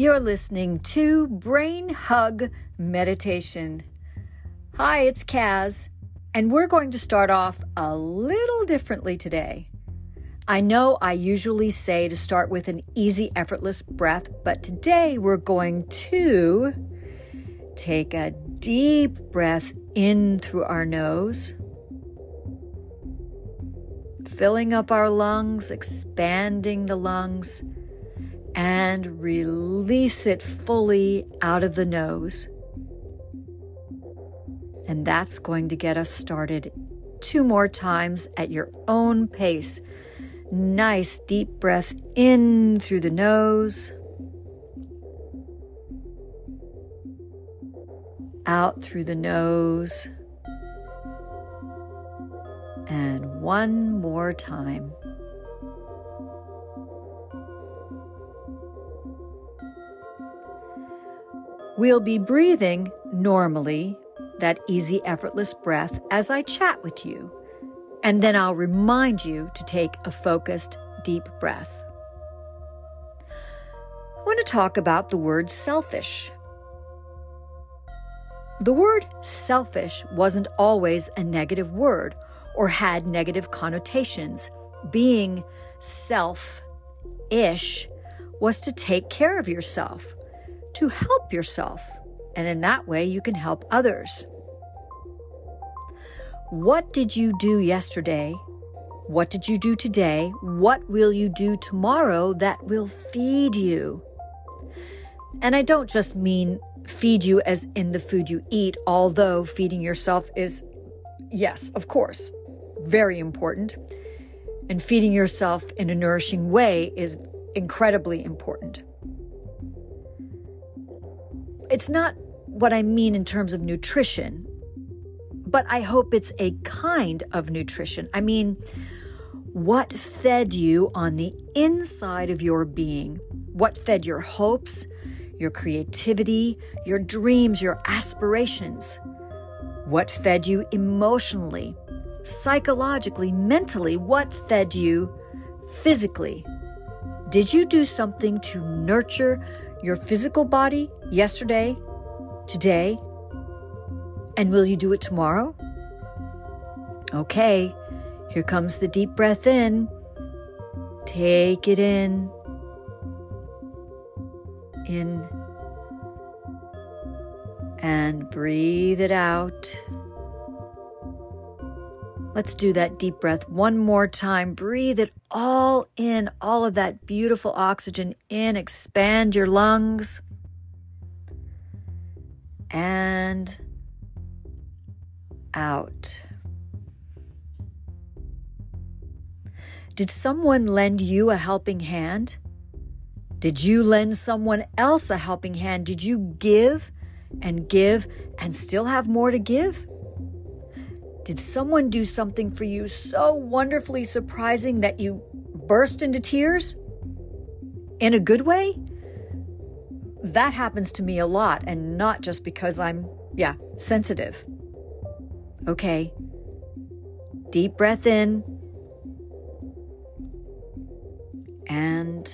You're listening to Brain Hug Meditation. Hi, it's Kaz, and we're going to start off a little differently today. I know I usually say to start with an easy, effortless breath, but today we're going to take a deep breath in through our nose, filling up our lungs, expanding the lungs and release it fully out of the nose. And that's going to get us started two more times at your own pace. Nice deep breath in through the nose, out through the nose, and one more time. We'll be breathing normally, that easy, effortless breath, as I chat with you. And then I'll remind you to take a focused, deep breath. I want to talk about the word selfish. The word selfish wasn't always a negative word or had negative connotations. Being self ish was to take care of yourself to help yourself, and in that way you can help others. What did you do yesterday? What did you do today? What will you do tomorrow that will feed you? And I don't just mean feed you as in the food you eat, although feeding yourself is, yes, of course, very important. And feeding yourself in a nourishing way is incredibly important it's not what I mean in terms of nutrition, but I hope it's a kind of nutrition. I mean, what fed you on the inside of your being? What fed your hopes, your creativity, your dreams, your aspirations? What fed you emotionally, psychologically, mentally? What fed you physically? Did you do something to nurture your physical body yesterday, today, and will you do it tomorrow? Okay, here comes the deep breath in. Take it in. In. And breathe it out. Let's do that deep breath one more time. Breathe it all in, all of that beautiful oxygen in. Expand your lungs. And out. Did someone lend you a helping hand? Did you lend someone else a helping hand? Did you give and give and still have more to give? Did someone do something for you so wonderfully surprising that you burst into tears? In a good way? That happens to me a lot, and not just because I'm, yeah, sensitive. Okay. Deep breath in. And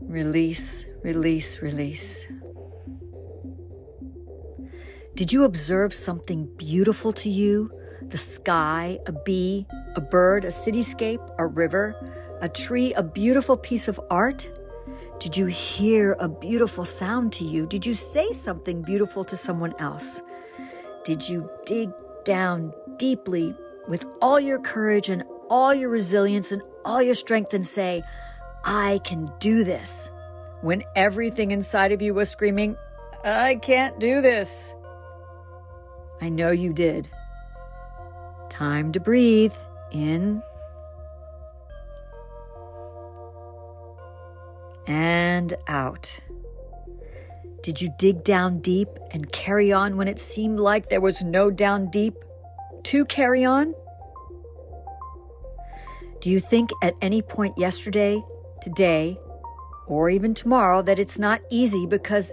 release, release, release. Did you observe something beautiful to you? The sky, a bee, a bird, a cityscape, a river, a tree, a beautiful piece of art? Did you hear a beautiful sound to you? Did you say something beautiful to someone else? Did you dig down deeply with all your courage and all your resilience and all your strength and say, I can do this? When everything inside of you was screaming, I can't do this. I know you did. Time to breathe in and out. Did you dig down deep and carry on when it seemed like there was no down deep to carry on? Do you think at any point yesterday, today, or even tomorrow that it's not easy because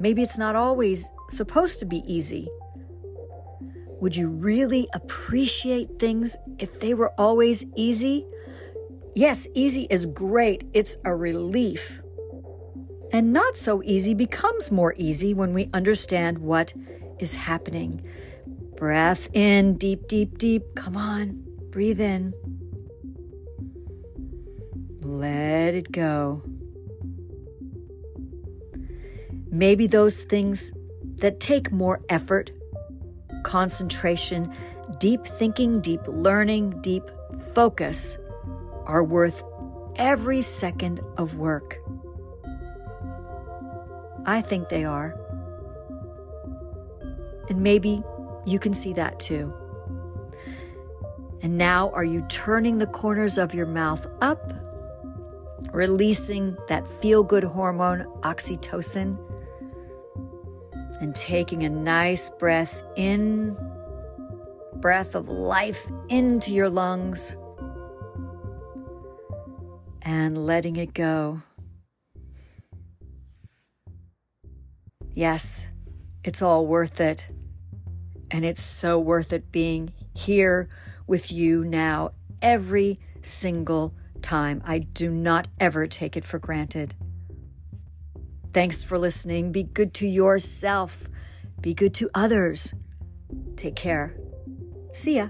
maybe it's not always supposed to be easy? Would you really appreciate things if they were always easy? Yes, easy is great. It's a relief. And not so easy becomes more easy when we understand what is happening. Breath in, deep, deep, deep. Come on, breathe in. Let it go. Maybe those things that take more effort, concentration, deep thinking, deep learning, deep focus are worth every second of work. I think they are. And maybe you can see that too. And now, are you turning the corners of your mouth up, releasing that feel good hormone, oxytocin, and taking a nice breath in, breath of life into your lungs, and letting it go? Yes, it's all worth it. And it's so worth it being here with you now every single time. I do not ever take it for granted. Thanks for listening. Be good to yourself, be good to others. Take care. See ya.